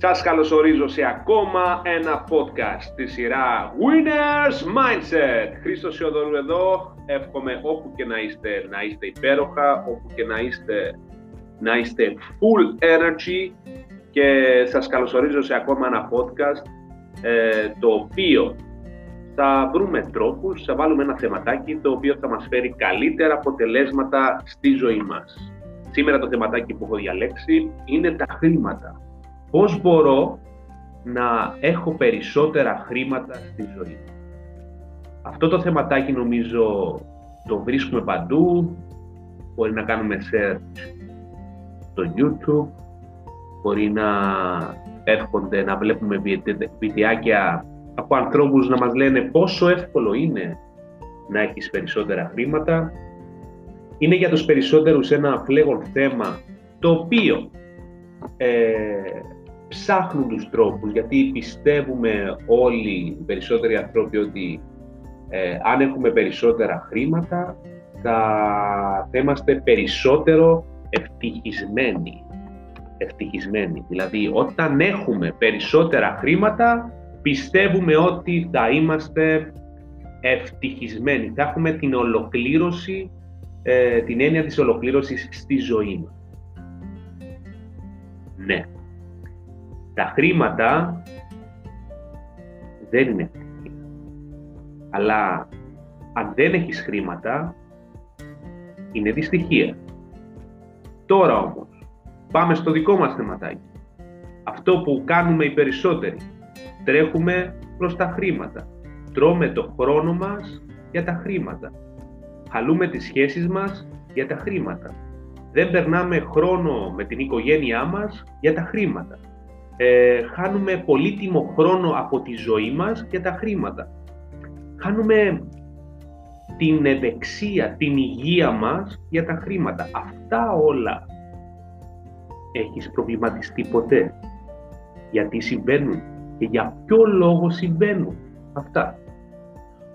Σας καλωσορίζω σε ακόμα ένα podcast στη σειρά Winners Mindset. Χρήστος Σιωδωρού εδώ. Εύχομαι όπου και να είστε, να είστε υπέροχα, όπου και να είστε, να είστε full energy και σας καλωσορίζω σε ακόμα ένα podcast ε, το οποίο θα βρούμε τρόπους, θα βάλουμε ένα θεματάκι το οποίο θα μας φέρει καλύτερα αποτελέσματα στη ζωή μας. Σήμερα το θεματάκι που έχω διαλέξει είναι τα χρήματα πώς μπορώ να έχω περισσότερα χρήματα στη ζωή. Αυτό το θεματάκι νομίζω το βρίσκουμε παντού, μπορεί να κάνουμε search στο YouTube, μπορεί να έρχονται να βλέπουμε βιντεάκια από ανθρώπους να μας λένε πόσο εύκολο είναι να έχεις περισσότερα χρήματα. Είναι για τους περισσότερους ένα φλέγον θέμα το οποίο ε, ψάχνουν τους τρόπους, γιατί πιστεύουμε όλοι οι περισσότεροι άνθρωποι ότι ε, αν έχουμε περισσότερα χρήματα θα, είμαστε περισσότερο ευτυχισμένοι. ευτυχισμένοι. Δηλαδή όταν έχουμε περισσότερα χρήματα πιστεύουμε ότι θα είμαστε ευτυχισμένοι. Θα έχουμε την ολοκλήρωση, ε, την έννοια της ολοκλήρωσης στη ζωή μας. Ναι, τα χρήματα δεν είναι ευτυχία. Αλλά αν δεν έχεις χρήματα, είναι δυστυχία. Τώρα όμως, πάμε στο δικό μας θεματάκι. Αυτό που κάνουμε οι περισσότεροι. Τρέχουμε προς τα χρήματα. Τρώμε το χρόνο μας για τα χρήματα. Χαλούμε τις σχέσεις μας για τα χρήματα. Δεν περνάμε χρόνο με την οικογένειά μας για τα χρήματα ε, χάνουμε πολύτιμο χρόνο από τη ζωή μας και τα χρήματα. Χάνουμε την ευεξία, την υγεία μας για τα χρήματα. Αυτά όλα έχεις προβληματιστεί ποτέ; Γιατί συμβαίνουν και για ποιο λόγο συμβαίνουν αυτά;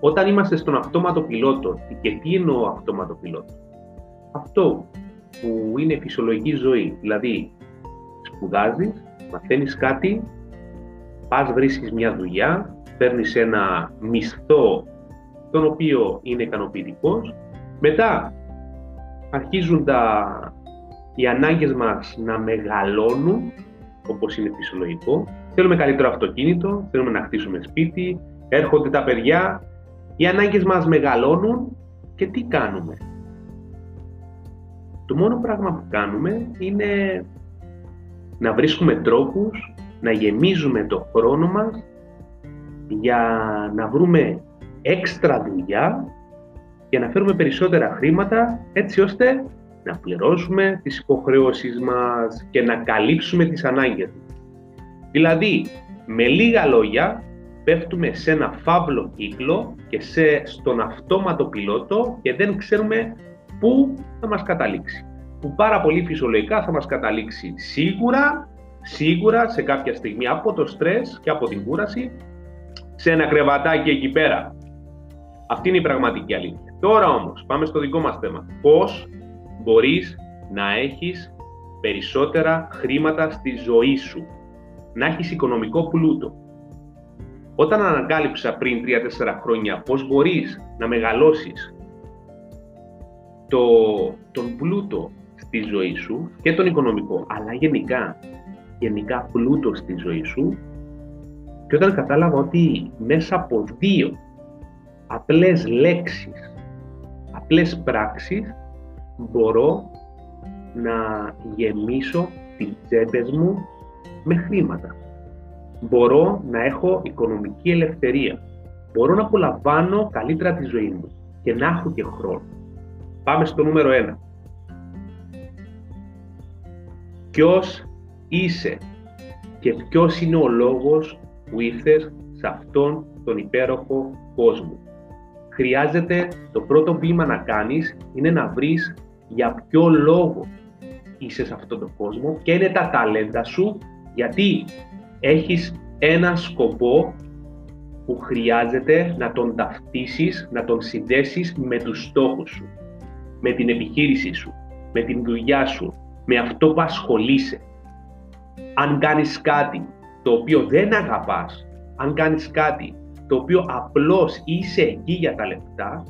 Όταν είμαστε στον αυτόματο πιλότο, και τι εννοώ αυτόματο πιλότο, αυτό που είναι φυσιολογική ζωή, δηλαδή σπουδάζεις, μαθαίνεις κάτι, πας βρίσκεις μια δουλειά, παίρνεις ένα μισθό τον οποίο είναι ικανοποιητικός. μετά αρχίζουν τα, οι ανάγκες μας να μεγαλώνουν, όπως είναι φυσιολογικό. Θέλουμε καλύτερο αυτοκίνητο, θέλουμε να χτίσουμε σπίτι, έρχονται τα παιδιά, οι ανάγκες μας μεγαλώνουν και τι κάνουμε. Το μόνο πράγμα που κάνουμε είναι να βρίσκουμε τρόπους να γεμίζουμε το χρόνο μας για να βρούμε έξτρα δουλειά για να φέρουμε περισσότερα χρήματα έτσι ώστε να πληρώσουμε τις υποχρεώσεις μας και να καλύψουμε τις ανάγκες μας. Δηλαδή, με λίγα λόγια, πέφτουμε σε ένα φαύλο κύκλο και σε, στον αυτόματο πιλότο και δεν ξέρουμε πού θα μας καταλήξει που πάρα πολύ φυσιολογικά θα μας καταλήξει σίγουρα, σίγουρα σε κάποια στιγμή από το στρες και από την κούραση σε ένα κρεβατάκι εκεί πέρα. Αυτή είναι η πραγματική αλήθεια. Τώρα όμως πάμε στο δικό μας θέμα. Πώς μπορείς να έχεις περισσότερα χρήματα στη ζωή σου; Να έχεις οικονομικό πλούτο. Όταν ανακάλυψα πριν 3-4 χρόνια πώς μπορείς να μεγαλώσεις το, τον πλούτο στη ζωή σου και τον οικονομικό, αλλά γενικά, γενικά πλούτο στη ζωή σου και όταν κατάλαβα ότι μέσα από δύο απλές λέξεις, απλές πράξεις μπορώ να γεμίσω τις τσέπες μου με χρήματα. Μπορώ να έχω οικονομική ελευθερία. Μπορώ να απολαμβάνω καλύτερα τη ζωή μου και να έχω και χρόνο. Πάμε στο νούμερο 1. Ποιος είσαι και ποιος είναι ο λόγος που ήρθες σε αυτόν τον υπέροχο κόσμο. Χρειάζεται το πρώτο βήμα να κάνεις είναι να βρεις για ποιο λόγο είσαι σε αυτόν τον κόσμο και είναι τα ταλέντα σου γιατί έχεις ένα σκοπό που χρειάζεται να τον ταυτίσεις, να τον συνδέσεις με τους στόχους σου, με την επιχείρησή σου, με την δουλειά σου, με αυτό που ασχολείσαι. Αν κάνεις κάτι το οποίο δεν αγαπάς, αν κάνεις κάτι το οποίο απλώς είσαι εκεί για τα λεφτά,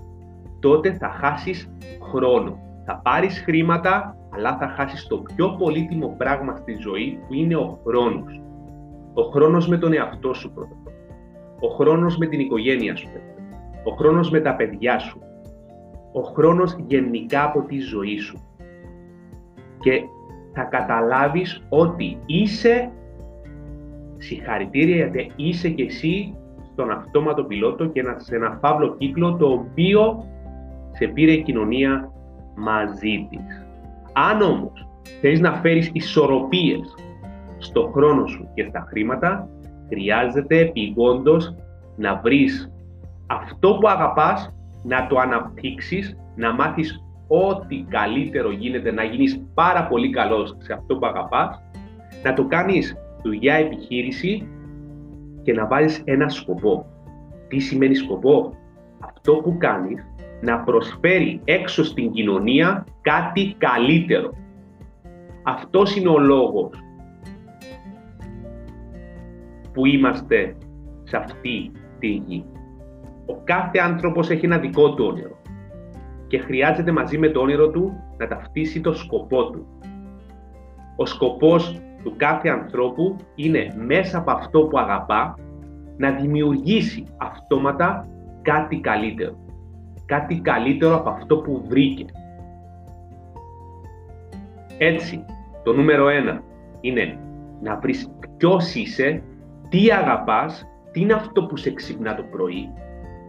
τότε θα χάσεις χρόνο. Θα πάρεις χρήματα, αλλά θα χάσεις το πιο πολύτιμο πράγμα στη ζωή που είναι ο χρόνος. Ο χρόνος με τον εαυτό σου πρώτα. Ο χρόνος με την οικογένεια σου. Ο χρόνος με τα παιδιά σου. Ο χρόνος γενικά από τη ζωή σου. Και θα καταλάβεις ότι είσαι συγχαρητήρια γιατί είσαι και εσύ στον αυτόματο πιλότο και σε ένα φαύλο κύκλο το οποίο σε πήρε η κοινωνία μαζί της. Αν όμως θέλεις να φέρεις ισορροπίες στο χρόνο σου και στα χρήματα, χρειάζεται επιγόντως να βρεις αυτό που αγαπάς, να το αναπτύξεις, να μάθεις ό,τι καλύτερο γίνεται, να γίνεις πάρα πολύ καλός σε αυτό που αγαπάς, να το κάνεις δουλειά επιχείρηση και να βάλεις ένα σκοπό. Τι σημαίνει σκοπό; Αυτό που κάνεις να προσφέρει έξω στην κοινωνία κάτι καλύτερο. Αυτός είναι ο λόγος που είμαστε σε αυτή τη γη. Ο κάθε άνθρωπος έχει ένα δικό του όνειρο και χρειάζεται μαζί με το όνειρο του να ταυτίσει το σκοπό του. Ο σκοπός του κάθε ανθρώπου είναι μέσα από αυτό που αγαπά να δημιουργήσει αυτόματα κάτι καλύτερο. Κάτι καλύτερο από αυτό που βρήκε. Έτσι, το νούμερο ένα είναι να βρεις ποιος είσαι, τι αγαπάς, τι είναι αυτό που σε ξυπνά το πρωί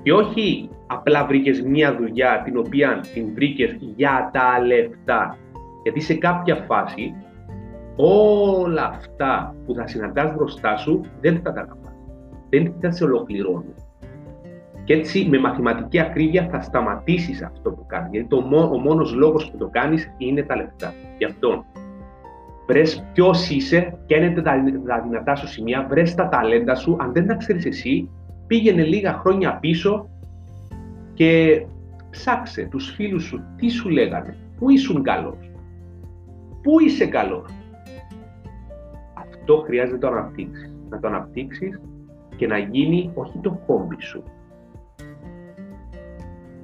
και όχι απλά βρήκες μία δουλειά την οποία την βρήκες για τα λεφτά. Γιατί σε κάποια φάση όλα αυτά που θα συναντάς μπροστά σου δεν θα τα αγαπάς. Δεν θα σε ολοκληρώνουν. Και έτσι με μαθηματική ακρίβεια θα σταματήσεις αυτό που κάνεις. Γιατί το, ο μόνος λόγος που το κάνεις είναι τα λεφτά. Γι' αυτό βρες ποιος είσαι, ποια είναι τα, τα δυνατά σου σημεία, βρες τα ταλέντα σου. Αν δεν τα ξέρεις εσύ, πήγαινε λίγα χρόνια πίσω και ψάξε τους φίλους σου τι σου λέγανε, πού ήσουν καλός, πού είσαι καλός. Αυτό χρειάζεται να το αναπτύξεις. Να το αναπτύξεις και να γίνει όχι το χόμπι σου.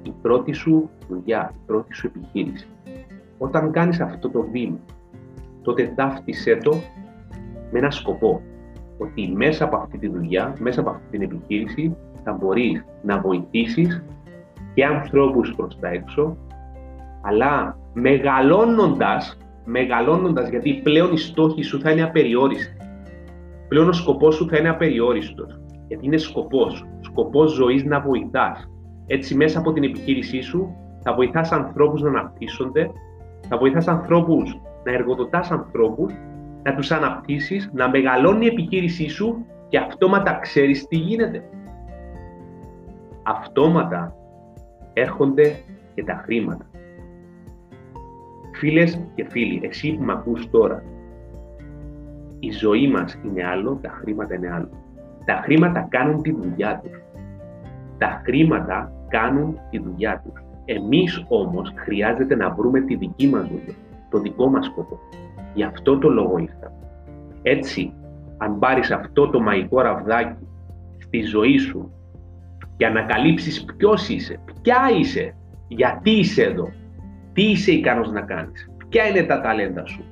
Η πρώτη σου δουλειά, η πρώτη σου επιχείρηση. Όταν κάνεις αυτό το βήμα, τότε ταύτισέ το με ένα σκοπό. Ότι μέσα από αυτή τη δουλειά, μέσα από αυτή την επιχείρηση, θα μπορείς να βοηθήσεις και ανθρώπους προς τα έξω, αλλά μεγαλώνοντας, μεγαλώνοντας, γιατί πλέον οι στόχοι σου θα είναι απεριόριστοι. Πλέον ο σκοπός σου θα είναι απεριόριστος, γιατί είναι σκοπός, σκοπός ζωής να βοηθάς. Έτσι μέσα από την επιχείρησή σου θα βοηθάς ανθρώπους να αναπτύσσονται, θα βοηθάς ανθρώπους να εργοδοτάς ανθρώπους, να τους αναπτύσσεις, να μεγαλώνει η επιχείρησή σου και αυτόματα ξέρεις τι γίνεται. Αυτόματα έρχονται και τα χρήματα. Φίλες και φίλοι, εσύ που με ακούς τώρα, η ζωή μας είναι άλλο, τα χρήματα είναι άλλο. Τα χρήματα κάνουν τη δουλειά τους. Τα χρήματα κάνουν τη δουλειά τους. Εμείς όμως χρειάζεται να βρούμε τη δική μας δουλειά, το δικό μας σκοπό. Γι' αυτό το λόγο ήρθα. Έτσι, αν πάρεις αυτό το μαϊκό ραβδάκι στη ζωή σου και ανακαλύψεις ποιος είσαι, ποια είσαι, γιατί είσαι εδώ, τι είσαι ικανός να κάνεις, ποια είναι τα ταλέντα σου,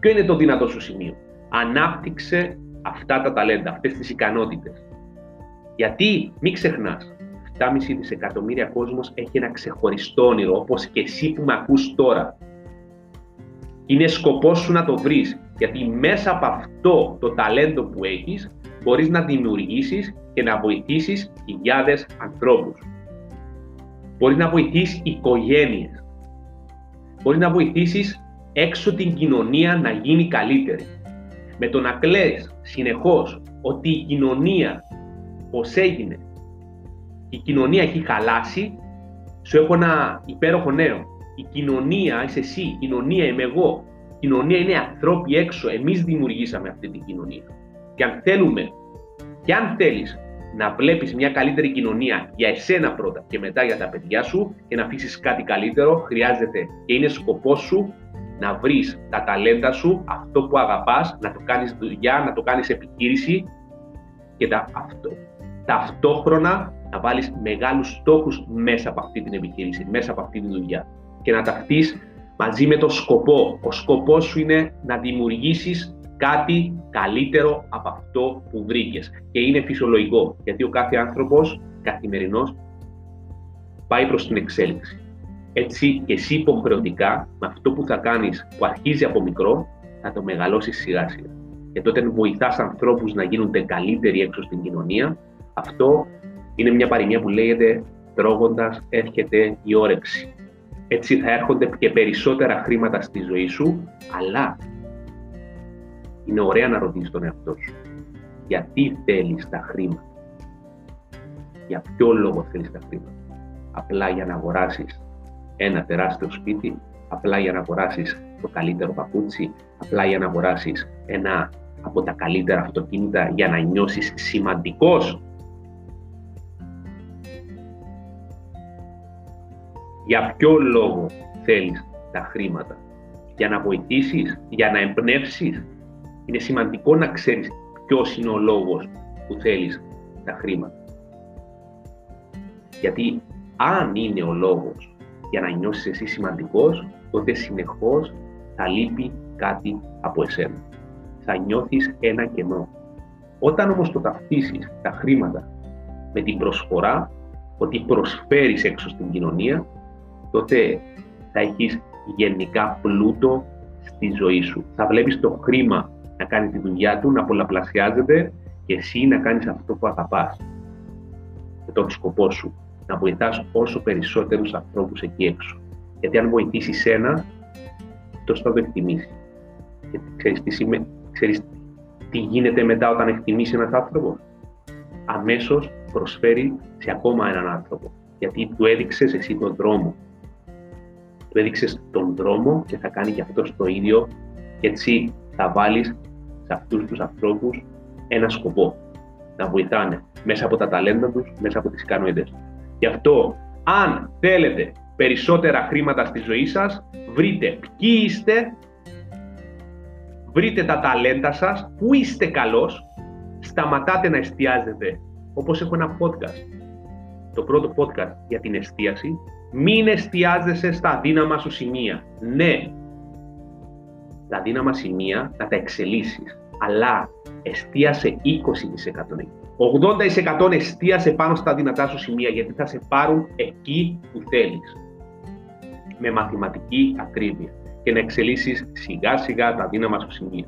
ποιο είναι το δυνατό σου σημείο. Ανάπτυξε αυτά τα ταλέντα, αυτές τις ικανότητες. Γιατί, μην ξεχνάς, 7,5 δισεκατομμύρια κόσμος έχει ένα ξεχωριστό όνειρο, όπως και εσύ που με ακούς τώρα. Είναι σκοπός σου να το βρεις, γιατί μέσα από αυτό το ταλέντο που έχεις, μπορείς να δημιουργήσεις και να βοηθήσεις χιλιάδες ανθρώπους. Μπορείς να βοηθήσεις οικογένειες. Μπορείς να βοηθήσεις έξω την κοινωνία να γίνει καλύτερη. Με το να κλαις συνεχώς ότι η κοινωνία πώς έγινε, η κοινωνία έχει χαλάσει, σου έχω ένα υπέροχο νέο. Η κοινωνία είσαι εσύ, η κοινωνία είμαι εγώ. Η κοινωνία είναι ανθρώποι έξω, εμείς δημιουργήσαμε αυτή την κοινωνία. Και αν θέλουμε, και αν θέλεις να βλέπεις μια καλύτερη κοινωνία για εσένα πρώτα και μετά για τα παιδιά σου και να αφήσεις κάτι καλύτερο, χρειάζεται και είναι σκοπός σου να βρεις τα ταλέντα σου, αυτό που αγαπάς, να το κάνεις δουλειά, να το κάνεις επιχείρηση και τα, αυτό, ταυτόχρονα να βάλεις μεγάλους στόχους μέσα από αυτή την επιχείρηση, μέσα από αυτή τη δουλειά και να ταυτείς μαζί με το σκοπό. Ο σκοπός σου είναι να δημιουργήσεις κάτι καλύτερο από αυτό που βρήκες. Και είναι φυσιολογικό, γιατί ο κάθε άνθρωπος καθημερινός πάει προς την εξέλιξη. Έτσι και εσύ υποχρεωτικά με αυτό που θα κάνεις που αρχίζει από μικρό θα το μεγαλώσεις σιγά σιγά. Και τότε βοηθάς ανθρώπους να γίνονται καλύτεροι έξω στην κοινωνία. Αυτό είναι μια παροιμία που λέγεται «Τρώγοντας έρχεται η όρεξη». Έτσι θα έρχονται και περισσότερα χρήματα στη ζωή σου, αλλά είναι ωραία να ρωτήσεις τον εαυτό σου. Γιατί θέλεις τα χρήματα; Για ποιο λόγο θέλεις τα χρήματα; Απλά για να αγοράσεις ένα τεράστιο σπίτι, απλά για να αγοράσεις το καλύτερο παπούτσι, απλά για να αγοράσεις ένα από τα καλύτερα αυτοκίνητα για να νιώσεις σημαντικός. Για ποιο λόγο θέλεις τα χρήματα; Για να βοηθήσεις, για να εμπνεύσεις; Είναι σημαντικό να ξέρεις ποιος είναι ο λόγος που θέλεις τα χρήματα. Γιατί αν είναι ο λόγος για να νιώσεις εσύ σημαντικός, τότε συνεχώς θα λείπει κάτι από εσένα. Θα νιώθεις ένα κενό. Όταν όμως το ταυτίσεις τα χρήματα με την προσφορά, ότι προσφέρεις έξω στην κοινωνία, τότε θα έχεις γενικά πλούτο στη ζωή σου. Θα βλέπεις το χρήμα να κάνει τη δουλειά του, να πολλαπλασιάζεται και εσύ να κάνεις αυτό που αγαπάς με τον σκοπό σου να βοηθάς όσο περισσότερους ανθρώπους εκεί έξω. Γιατί αν βοηθήσεις ένα, αυτός θα το εκτιμήσει. Και ξέρεις τι, σημα... ξέρεις τι γίνεται μετά όταν εκτιμήσει ένας άνθρωπος; Αμέσως προσφέρει σε ακόμα έναν άνθρωπο. Γιατί του έδειξες εσύ τον δρόμο. Του έδειξες τον δρόμο και θα κάνει και αυτός το ίδιο και έτσι θα βάλεις σε αυτούς τους ανθρώπους ένα σκοπό. Να βοηθάνε μέσα από τα ταλέντα τους, μέσα από τις ικανότητες τους. Γι' αυτό, αν θέλετε περισσότερα χρήματα στη ζωή σας, βρείτε ποιοι είστε, βρείτε τα ταλέντα σας, πού είστε καλός, σταματάτε να εστιάζετε, όπως έχω ένα podcast, το πρώτο podcast για την εστίαση, μην εστιάζεσαι στα δύναμα σου σημεία. Ναι, τα δύναμα σημεία θα τα εξελίσσεις, αλλά εστίασε 20% εκεί. 80% εστίασε πάνω στα δυνατά σου σημεία γιατί θα σε πάρουν εκεί που θέλεις με μαθηματική ακρίβεια και να εξελίσσεις σιγά σιγά τα δύναμα σου σημεία.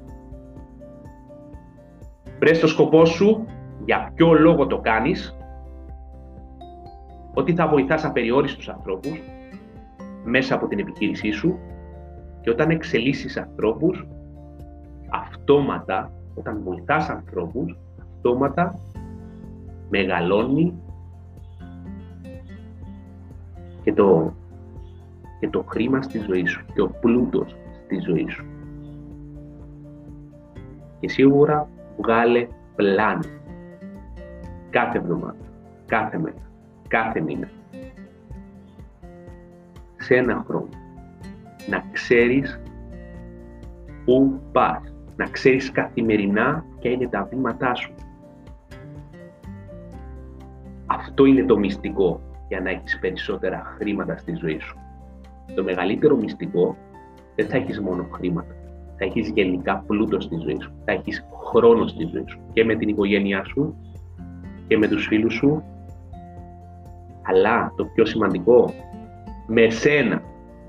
Βρες το σκοπό σου, για ποιο λόγο το κάνεις, ότι θα βοηθάς απεριόριστους ανθρώπους μέσα από την επιχείρησή σου και όταν εξελίσσεις ανθρώπους, αυτόματα, όταν βοηθάς ανθρώπους, αυτόματα μεγαλώνει και το, και το χρήμα στη ζωή σου και ο πλούτος στη ζωή σου. Και σίγουρα βγάλε πλάνο κάθε εβδομάδα, κάθε μέρα, κάθε μήνα. Σε ένα χρόνο. Να ξέρεις πού πας. Να ξέρεις καθημερινά ποια είναι τα βήματά σου. Αυτό είναι το μυστικό για να έχεις περισσότερα χρήματα στη ζωή σου. Το μεγαλύτερο μυστικό δεν θα έχεις μόνο χρήματα. Θα έχεις γενικά πλούτο στη ζωή σου. Θα έχεις χρόνο στη ζωή σου. Και με την οικογένειά σου και με τους φίλους σου. Αλλά το πιο σημαντικό, με σένα.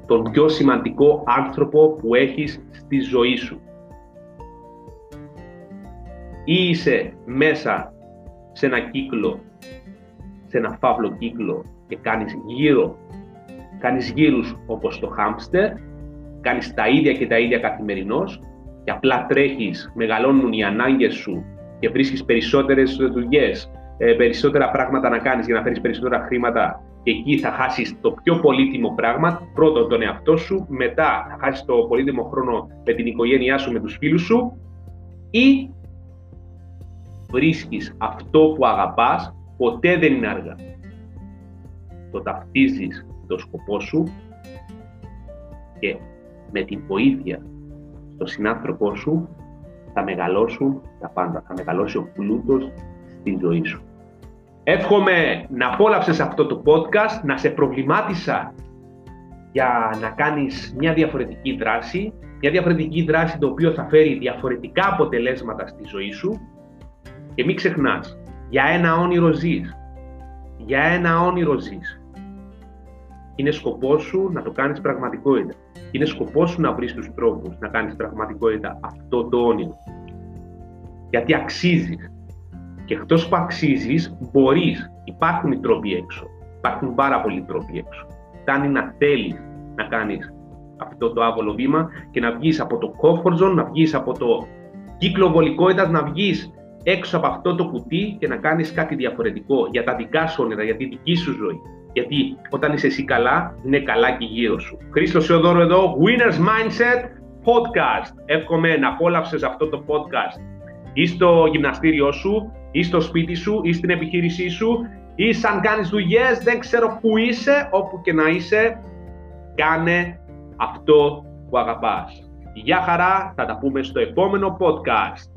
Τον πιο σημαντικό άνθρωπο που έχεις στη ζωή σου. Ή είσαι μέσα σε ένα κύκλο σε ένα φαύλο κύκλο και κάνεις γύρω, κάνεις γύρους όπως το χάμστερ, κάνεις τα ίδια και τα ίδια καθημερινώς και απλά τρέχεις, μεγαλώνουν οι ανάγκες σου και βρίσκεις περισσότερες δουλειές, ε, περισσότερα πράγματα να κάνεις για να φέρεις περισσότερα χρήματα και εκεί θα χάσεις το πιο πολύτιμο πράγμα, πρώτον τον εαυτό σου, μετά θα χάσεις το πολύτιμο χρόνο με την οικογένειά σου, με τους φίλους σου ή βρίσκεις αυτό που αγαπάς Ποτέ δεν είναι αργά. Το ταυτίζεις το σκοπό σου και με την βοήθεια στον συνάνθρωπό σου θα μεγαλώσουν τα πάντα. Θα μεγαλώσει ο πλούτος στη ζωή σου. Εύχομαι να απόλαυσες αυτό το podcast, να σε προβλημάτισα για να κάνεις μια διαφορετική δράση, μια διαφορετική δράση το οποίο θα φέρει διαφορετικά αποτελέσματα στη ζωή σου και μην ξεχνάς, για ένα όνειρο ζεις. Για ένα όνειρο ζεις. Είναι σκοπός σου να το κάνεις πραγματικότητα. Είναι σκοπός σου να βρεις τους τρόπους να κάνεις πραγματικότητα αυτό το όνειρο. Γιατί αξίζεις. Και εκτός που αξίζεις, μπορείς. Υπάρχουν οι τρόποι έξω. Υπάρχουν πάρα πολλοί τρόποι έξω. Φτάνει να θέλεις να κάνεις αυτό το άβολο βήμα και να βγεις από το comfort zone, να βγεις από το κύκλο βολικότητας, να βγεις έξω από αυτό το κουτί και να κάνεις κάτι διαφορετικό για τα δικά σου όνειρα, για τη δική σου ζωή. Γιατί όταν είσαι εσύ καλά, είναι καλά και γύρω σου. Χρήστος Σεοδόρο εδώ, Winners Mindset Podcast. Εύχομαι να απόλαυσες αυτό το podcast ή στο γυμναστήριό σου, ή στο σπίτι σου, ή στην επιχείρησή σου, ή σαν κάνεις δουλειές, δεν ξέρω που είσαι, όπου και να είσαι, κάνε αυτό που αγαπάς. Γεια χαρά, θα τα πούμε στο επόμενο podcast.